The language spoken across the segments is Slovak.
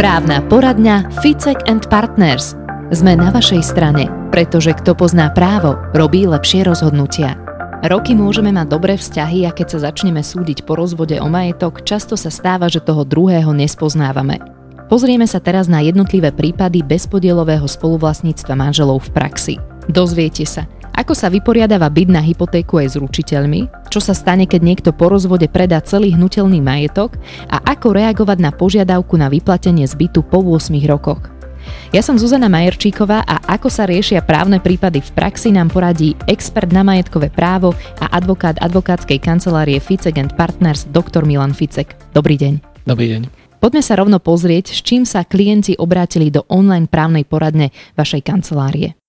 Právna poradňa Ficek and Partners. Sme na vašej strane, pretože kto pozná právo, robí lepšie rozhodnutia. Roky môžeme mať dobré vzťahy a keď sa začneme súdiť po rozvode o majetok, často sa stáva, že toho druhého nespoznávame. Pozrieme sa teraz na jednotlivé prípady bezpodielového spoluvlastníctva manželov v praxi. Dozviete sa, ako sa vyporiadáva byt na hypotéku aj s ručiteľmi, čo sa stane, keď niekto po rozvode predá celý hnutelný majetok a ako reagovať na požiadavku na vyplatenie zbytu po 8 rokoch. Ja som Zuzana Majerčíková a ako sa riešia právne prípady v praxi nám poradí expert na majetkové právo a advokát advokátskej kancelárie Ficek and Partners dr. Milan Ficek. Dobrý deň. Dobrý deň. Poďme sa rovno pozrieť, s čím sa klienti obrátili do online právnej poradne vašej kancelárie.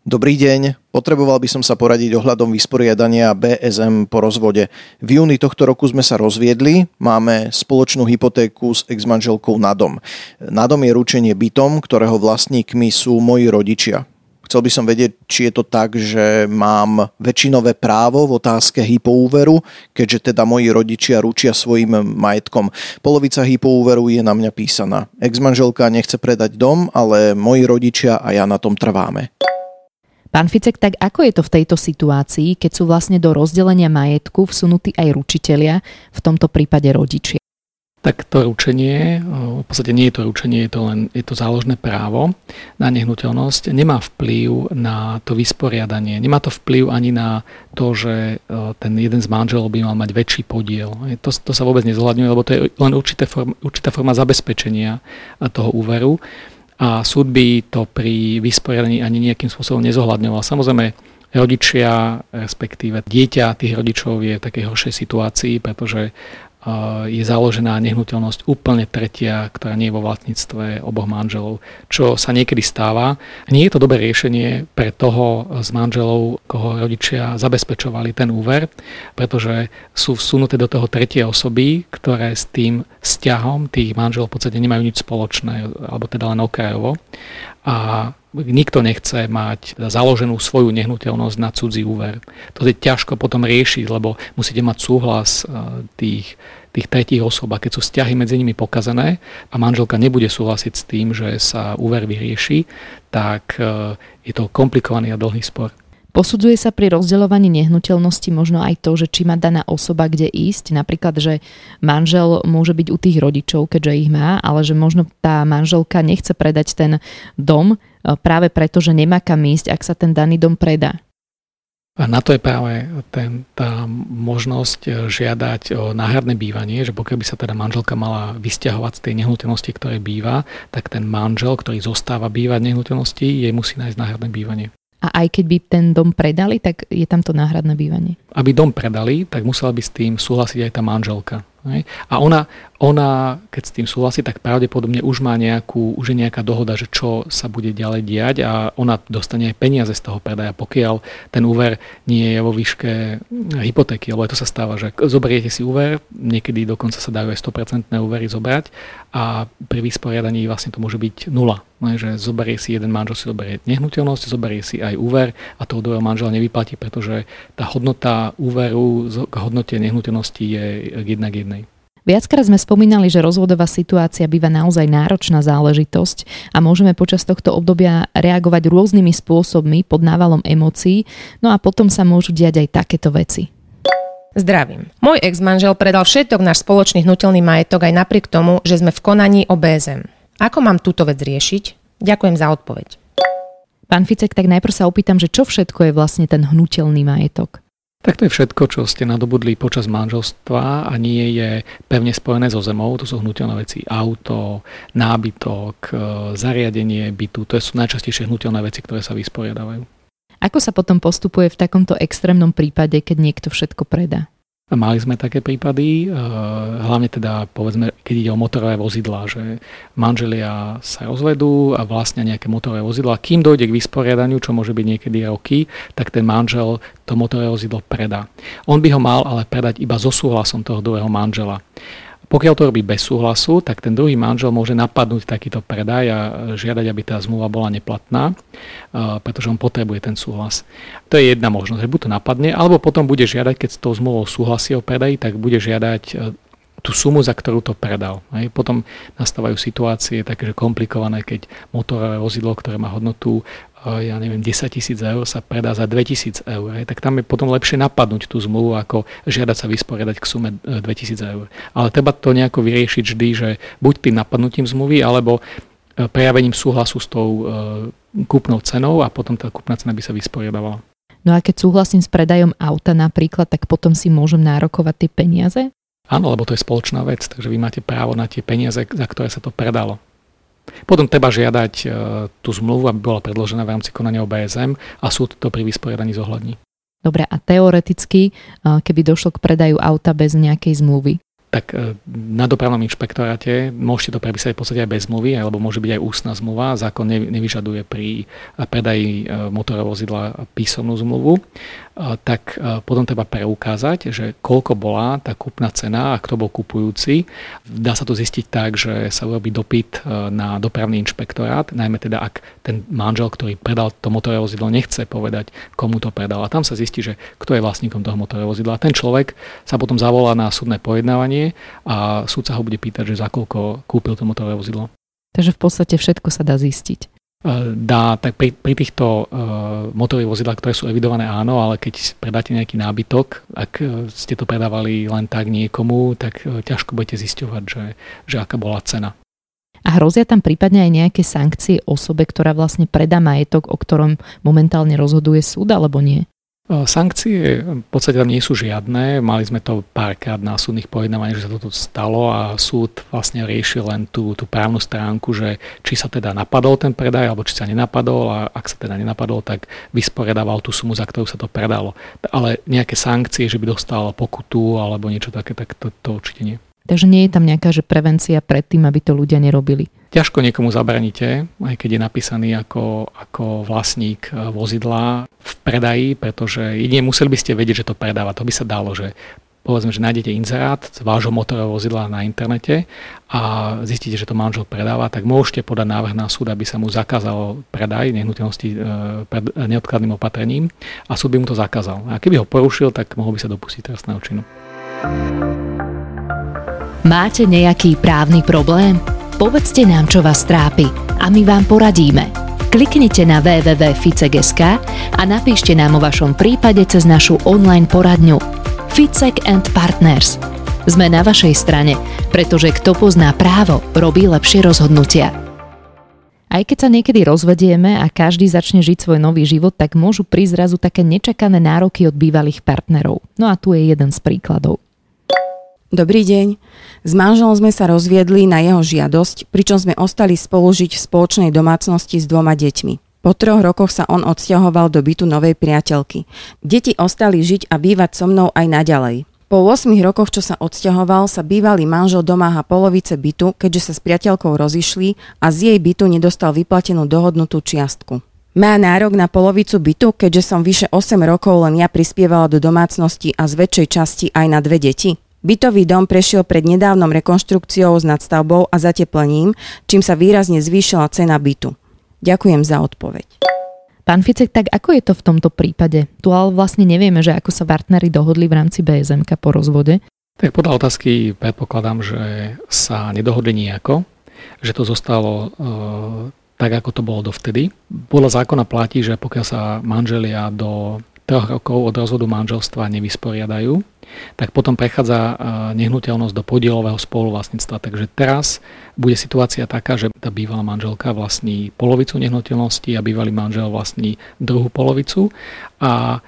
Dobrý deň, potreboval by som sa poradiť ohľadom vysporiadania BSM po rozvode. V júni tohto roku sme sa rozviedli, máme spoločnú hypotéku s ex-manželkou na dom. Na dom je ručenie bytom, ktorého vlastníkmi sú moji rodičia. Chcel by som vedieť, či je to tak, že mám väčšinové právo v otázke hypoúveru, keďže teda moji rodičia ručia svojim majetkom. Polovica hypoúveru je na mňa písaná. Ex-manželka nechce predať dom, ale moji rodičia a ja na tom trváme. Pán Ficek, tak ako je to v tejto situácii, keď sú vlastne do rozdelenia majetku vsunutí aj ručitelia, v tomto prípade rodičia? Tak to ručenie, v podstate nie je to ručenie, je to len je to záložné právo na nehnuteľnosť, nemá vplyv na to vysporiadanie, nemá to vplyv ani na to, že ten jeden z manželov by mal mať väčší podiel. To, to sa vôbec nezohľadňuje, lebo to je len určité form, určitá forma zabezpečenia toho úveru a súd by to pri vysporiadaní ani nejakým spôsobom nezohľadňoval. Samozrejme, rodičia, respektíve dieťa tých rodičov je v takej horšej situácii, pretože je založená nehnuteľnosť úplne tretia, ktorá nie je vo vlastníctve oboch manželov, čo sa niekedy stáva. Nie je to dobré riešenie pre toho z manželov, koho rodičia zabezpečovali ten úver, pretože sú vsunuté do toho tretie osoby, ktoré s tým vzťahom tých manželov v podstate nemajú nič spoločné, alebo teda len okrajovo. A nikto nechce mať založenú svoju nehnuteľnosť na cudzí úver. To je ťažko potom riešiť, lebo musíte mať súhlas e, tých, tých tretích osôb. A keď sú vzťahy medzi nimi pokazané a manželka nebude súhlasiť s tým, že sa úver vyrieši, tak e, je to komplikovaný a dlhý spor. Posudzuje sa pri rozdeľovaní nehnuteľnosti možno aj to, že či má daná osoba kde ísť, napríklad, že manžel môže byť u tých rodičov, keďže ich má, ale že možno tá manželka nechce predať ten dom e, práve preto, že nemá kam ísť, ak sa ten daný dom predá. A na to je práve ten, tá možnosť e, žiadať o náhradné bývanie, že pokiaľ by sa teda manželka mala vysťahovať z tej nehnuteľnosti, ktoré býva, tak ten manžel, ktorý zostáva bývať v nehnuteľnosti, jej musí nájsť náhradné bývanie a aj keď by ten dom predali, tak je tam to náhradné bývanie. Aby dom predali, tak musela by s tým súhlasiť aj tá manželka. A ona, ona, keď s tým súhlasí, tak pravdepodobne už má nejakú, už je nejaká dohoda, že čo sa bude ďalej diať a ona dostane aj peniaze z toho predaja, pokiaľ ten úver nie je vo výške hypotéky, lebo to sa stáva, že zoberiete si úver, niekedy dokonca sa dajú aj 100% úvery zobrať a pri vysporiadaní vlastne to môže byť nula. No, že zoberie si jeden manžel, si zoberie nehnuteľnosť, zoberie si aj úver a toho druhého manžela nevyplatí, pretože tá hodnota úveru k hodnote nehnuteľnosti je jedna k jednej. Viackrát sme spomínali, že rozvodová situácia býva naozaj náročná záležitosť a môžeme počas tohto obdobia reagovať rôznymi spôsobmi pod návalom emócií, no a potom sa môžu diať aj takéto veci. Zdravím. Môj ex-manžel predal všetok náš spoločný hnutelný majetok aj napriek tomu, že sme v konaní o BSM. Ako mám túto vec riešiť? Ďakujem za odpoveď. Pán Ficek, tak najprv sa opýtam, že čo všetko je vlastne ten hnutelný majetok? Tak to je všetko, čo ste nadobudli počas manželstva a nie je pevne spojené so zemou. To sú hnutelné veci. Auto, nábytok, e, zariadenie bytu. To sú najčastejšie hnutelné veci, ktoré sa vysporiadávajú. Ako sa potom postupuje v takomto extrémnom prípade, keď niekto všetko predá? Mali sme také prípady, eh, hlavne teda povedzme, keď ide o motorové vozidlá, že manželia sa rozvedú a vlastne nejaké motorové vozidla. Kým dojde k vysporiadaniu, čo môže byť niekedy roky, tak ten manžel to motorové vozidlo predá. On by ho mal ale predať iba so súhlasom toho druhého manžela. Pokiaľ to robí bez súhlasu, tak ten druhý manžel môže napadnúť takýto predaj a žiadať, aby tá zmluva bola neplatná, pretože on potrebuje ten súhlas. To je jedna možnosť, že buď to napadne, alebo potom bude žiadať, keď s tou zmluvou súhlasí o predaji, tak bude žiadať tú sumu, za ktorú to predal. Hej. Potom nastávajú situácie také, komplikované, keď motorové vozidlo, ktoré má hodnotu ja neviem, 10 tisíc eur sa predá za 2000 eur. Tak tam je potom lepšie napadnúť tú zmluvu, ako žiadať sa vysporiadať k sume 2000 e, eur. Ale treba to nejako vyriešiť vždy, že buď tým napadnutím zmluvy, alebo e, prejavením súhlasu s tou e, kúpnou cenou a potom tá kúpna cena by sa vysporiadavala. No a keď súhlasím s predajom auta napríklad, tak potom si môžem nárokovať tie peniaze? Áno, lebo to je spoločná vec, takže vy máte právo na tie peniaze, za ktoré sa to predalo. Potom treba žiadať e, tú zmluvu, aby bola predložená v rámci konania o BSM a súd to pri vysporiadaní zohľadní. Dobre, a teoreticky, e, keby došlo k predaju auta bez nejakej zmluvy, tak e, na dopravnom inšpektoráte môžete to prepísať v podstate aj bez zmluvy, alebo môže byť aj ústna zmluva. Zákon nevyžaduje pri predaji motorového vozidla písomnú zmluvu tak potom treba preukázať, že koľko bola tá kúpna cena a kto bol kupujúci. Dá sa to zistiť tak, že sa urobí dopyt na dopravný inšpektorát, najmä teda ak ten manžel, ktorý predal to motorové vozidlo, nechce povedať, komu to predal. A tam sa zistí, že kto je vlastníkom toho motorového vozidla. Ten človek sa potom zavolá na súdne pojednávanie a súd sa ho bude pýtať, že za koľko kúpil to motorové vozidlo. Takže v podstate všetko sa dá zistiť dá, tak pri, pri týchto uh, motorových vozidlách, ktoré sú evidované áno, ale keď predáte nejaký nábytok, ak uh, ste to predávali len tak niekomu, tak ťažko budete zisťovať, že, že aká bola cena. A hrozia tam prípadne aj nejaké sankcie osobe, ktorá vlastne predá majetok, o ktorom momentálne rozhoduje súd, alebo nie? Sankcie v podstate tam nie sú žiadne. Mali sme to párkrát na súdnych pojednávaní, že sa toto stalo a súd vlastne riešil len tú, tú právnu stránku, že či sa teda napadol ten predaj, alebo či sa nenapadol a ak sa teda nenapadol, tak vysporiadával tú sumu, za ktorú sa to predalo. Ale nejaké sankcie, že by dostal pokutu alebo niečo také, tak to, to určite nie. Takže nie je tam nejaká že prevencia pred tým, aby to ľudia nerobili. Ťažko niekomu zabraníte, aj keď je napísaný ako, ako vlastník e, vozidla v predaji, pretože jedine museli by ste vedieť, že to predáva. To by sa dalo, že povedzme, že nájdete inzerát z vášho motorového vozidla na internete a zistíte, že to manžel predáva, tak môžete podať návrh na súd, aby sa mu zakázal predaj nehnuteľnosti e, pred neodkladným opatrením a súd by mu to zakázal. A keby ho porušil, tak mohol by sa dopustiť trestného činu. Máte nejaký právny problém? Povedzte nám, čo vás trápi a my vám poradíme. Kliknite na www.ficek.sk a napíšte nám o vašom prípade cez našu online poradňu Ficek and Partners. Sme na vašej strane, pretože kto pozná právo, robí lepšie rozhodnutia. Aj keď sa niekedy rozvedieme a každý začne žiť svoj nový život, tak môžu prísť zrazu také nečakané nároky od bývalých partnerov. No a tu je jeden z príkladov. Dobrý deň. S manželom sme sa rozviedli na jeho žiadosť, pričom sme ostali spolužiť v spoločnej domácnosti s dvoma deťmi. Po troch rokoch sa on odsťahoval do bytu novej priateľky. Deti ostali žiť a bývať so mnou aj naďalej. Po 8 rokoch, čo sa odsťahoval, sa bývalý manžel domáha polovice bytu, keďže sa s priateľkou rozišli a z jej bytu nedostal vyplatenú dohodnutú čiastku. Má nárok na polovicu bytu, keďže som vyše 8 rokov len ja prispievala do domácnosti a z väčšej časti aj na dve deti? Bytový dom prešiel pred nedávnom rekonštrukciou s nadstavbou a zateplením, čím sa výrazne zvýšila cena bytu. Ďakujem za odpoveď. Pán Ficek, tak ako je to v tomto prípade? Tu ale vlastne nevieme, že ako sa partnery dohodli v rámci BSMK po rozvode. Tak podľa otázky predpokladám, že sa nedohodli nejako, že to zostalo e, tak, ako to bolo dovtedy. Podľa zákona platí, že pokiaľ sa manželia do troch rokov od rozvodu manželstva nevysporiadajú, tak potom prechádza nehnuteľnosť do podielového spoluvlastníctva. Takže teraz bude situácia taká, že tá bývalá manželka vlastní polovicu nehnuteľnosti a bývalý manžel vlastní druhú polovicu a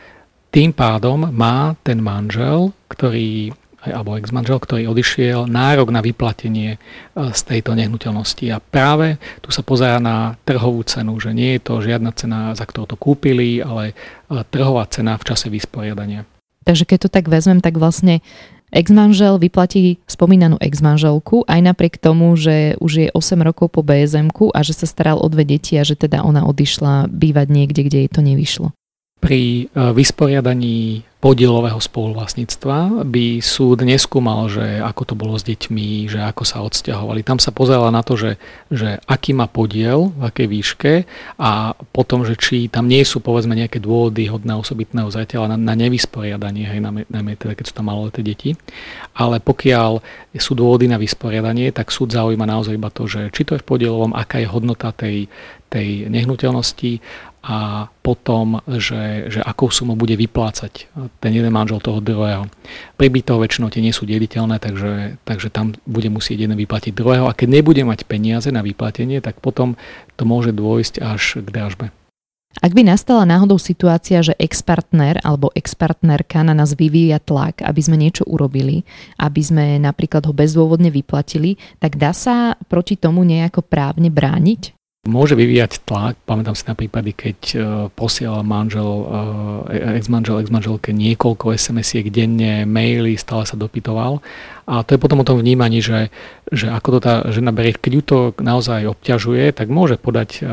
tým pádom má ten manžel, ktorý alebo ex-manžel, ktorý odišiel, nárok na vyplatenie z tejto nehnuteľnosti. A práve tu sa pozerá na trhovú cenu, že nie je to žiadna cena, za ktorú to kúpili, ale trhová cena v čase vysporiadania. Takže keď to tak vezmem, tak vlastne Ex-manžel vyplatí spomínanú ex-manželku aj napriek tomu, že už je 8 rokov po bsm a že sa staral o dve deti a že teda ona odišla bývať niekde, kde jej to nevyšlo. Pri vysporiadaní podielového spoluvlastníctva by súd neskúmal, že ako to bolo s deťmi, že ako sa odsťahovali. Tam sa pozerala na to, že, že aký má podiel, v akej výške a potom, že či tam nie sú povedzme nejaké dôvody hodné osobitného zreteľa na, na nevysporiadanie, hej, najmä teda keď sú tam maloleté deti. Ale pokiaľ sú dôvody na vysporiadanie, tak súd zaujíma naozaj iba to, že či to je v podielovom, aká je hodnota tej, tej nehnuteľnosti a potom, že, že akou sumou bude vyplácať ten jeden manžel toho druhého. Pri bytoch väčšinou tie nie sú deliteľné, takže, takže tam bude musieť jeden vyplatiť druhého a keď nebude mať peniaze na vyplatenie, tak potom to môže dôjsť až k dražbe. Ak by nastala náhodou situácia, že ex-partner alebo ex-partnerka na nás vyvíja tlak, aby sme niečo urobili, aby sme napríklad ho bezdôvodne vyplatili, tak dá sa proti tomu nejako právne brániť? Môže vyvíjať tlak, pamätám si na prípady, keď uh, posielal manžel, uh, ex-manžel, ex-manželke niekoľko SMS-iek denne, maily, stále sa dopytoval. A to je potom o tom vnímaní, že, že ako to tá žena berie, keď ju to naozaj obťažuje, tak môže podať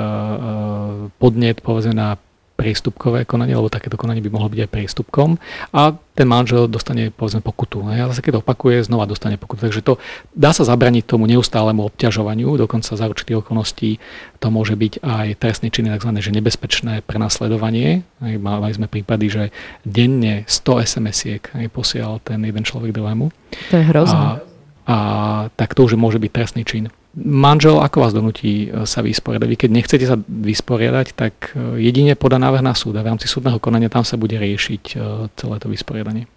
podnet povedzme na priestupkové konanie, lebo takéto konanie by mohlo byť aj priestupkom a ten manžel dostane povedzme pokutu. A zase keď opakuje, znova dostane pokutu. Takže to dá sa zabraniť tomu neustálemu obťažovaniu, dokonca za určitých okolností to môže byť aj trestný činy, tzv. že nebezpečné prenasledovanie. Mali sme prípady, že denne 100 SMS-iek posielal ten jeden človek druhému. To je hrozné. A, a tak to už môže byť trestný čin manžel ako vás donúti e, sa vysporiadať? Vy keď nechcete sa vysporiadať, tak e, jedine podá návrh na súd a v rámci súdneho konania tam sa bude riešiť e, celé to vysporiadanie.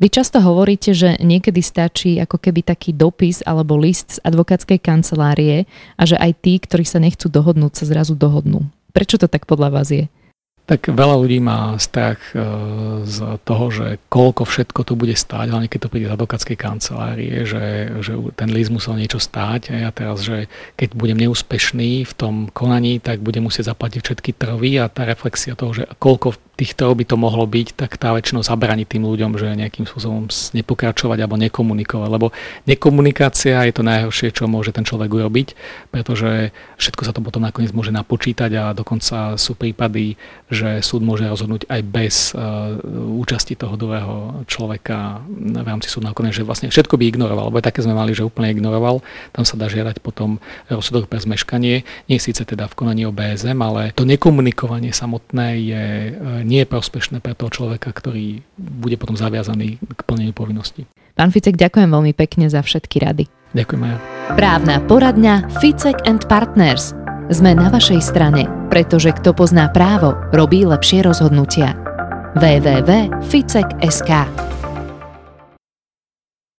Vy často hovoríte, že niekedy stačí ako keby taký dopis alebo list z advokátskej kancelárie a že aj tí, ktorí sa nechcú dohodnúť, sa zrazu dohodnú. Prečo to tak podľa vás je? Tak veľa ľudí má strach e, z toho, že koľko všetko to bude stáť, hlavne keď to príde z advokátskej kancelárie, že, že ten list musel niečo stáť. A ja teraz, že keď budem neúspešný v tom konaní, tak budem musieť zaplatiť všetky trvy a tá reflexia toho, že koľko týchto by to mohlo byť, tak tá väčšinou zabraní tým ľuďom, že nejakým spôsobom nepokračovať alebo nekomunikovať. Lebo nekomunikácia je to najhoršie, čo môže ten človek urobiť, pretože všetko sa to potom nakoniec môže napočítať a dokonca sú prípady, že súd môže rozhodnúť aj bez uh, účasti toho druhého človeka v rámci súdneho konania, že vlastne všetko by ignoroval, lebo také sme mali, že úplne ignoroval. Tam sa dá žiadať potom rozsudok pre zmeškanie, nie síce teda v konaní o BSM, ale to nekomunikovanie samotné je nie je prospešné pre toho človeka, ktorý bude potom zaviazaný k plneniu povinnosti. Pán Ficek, ďakujem veľmi pekne za všetky rady. Ďakujem aj. Právna poradňa Ficek and Partners. Sme na vašej strane, pretože kto pozná právo, robí lepšie rozhodnutia. www.ficek.sk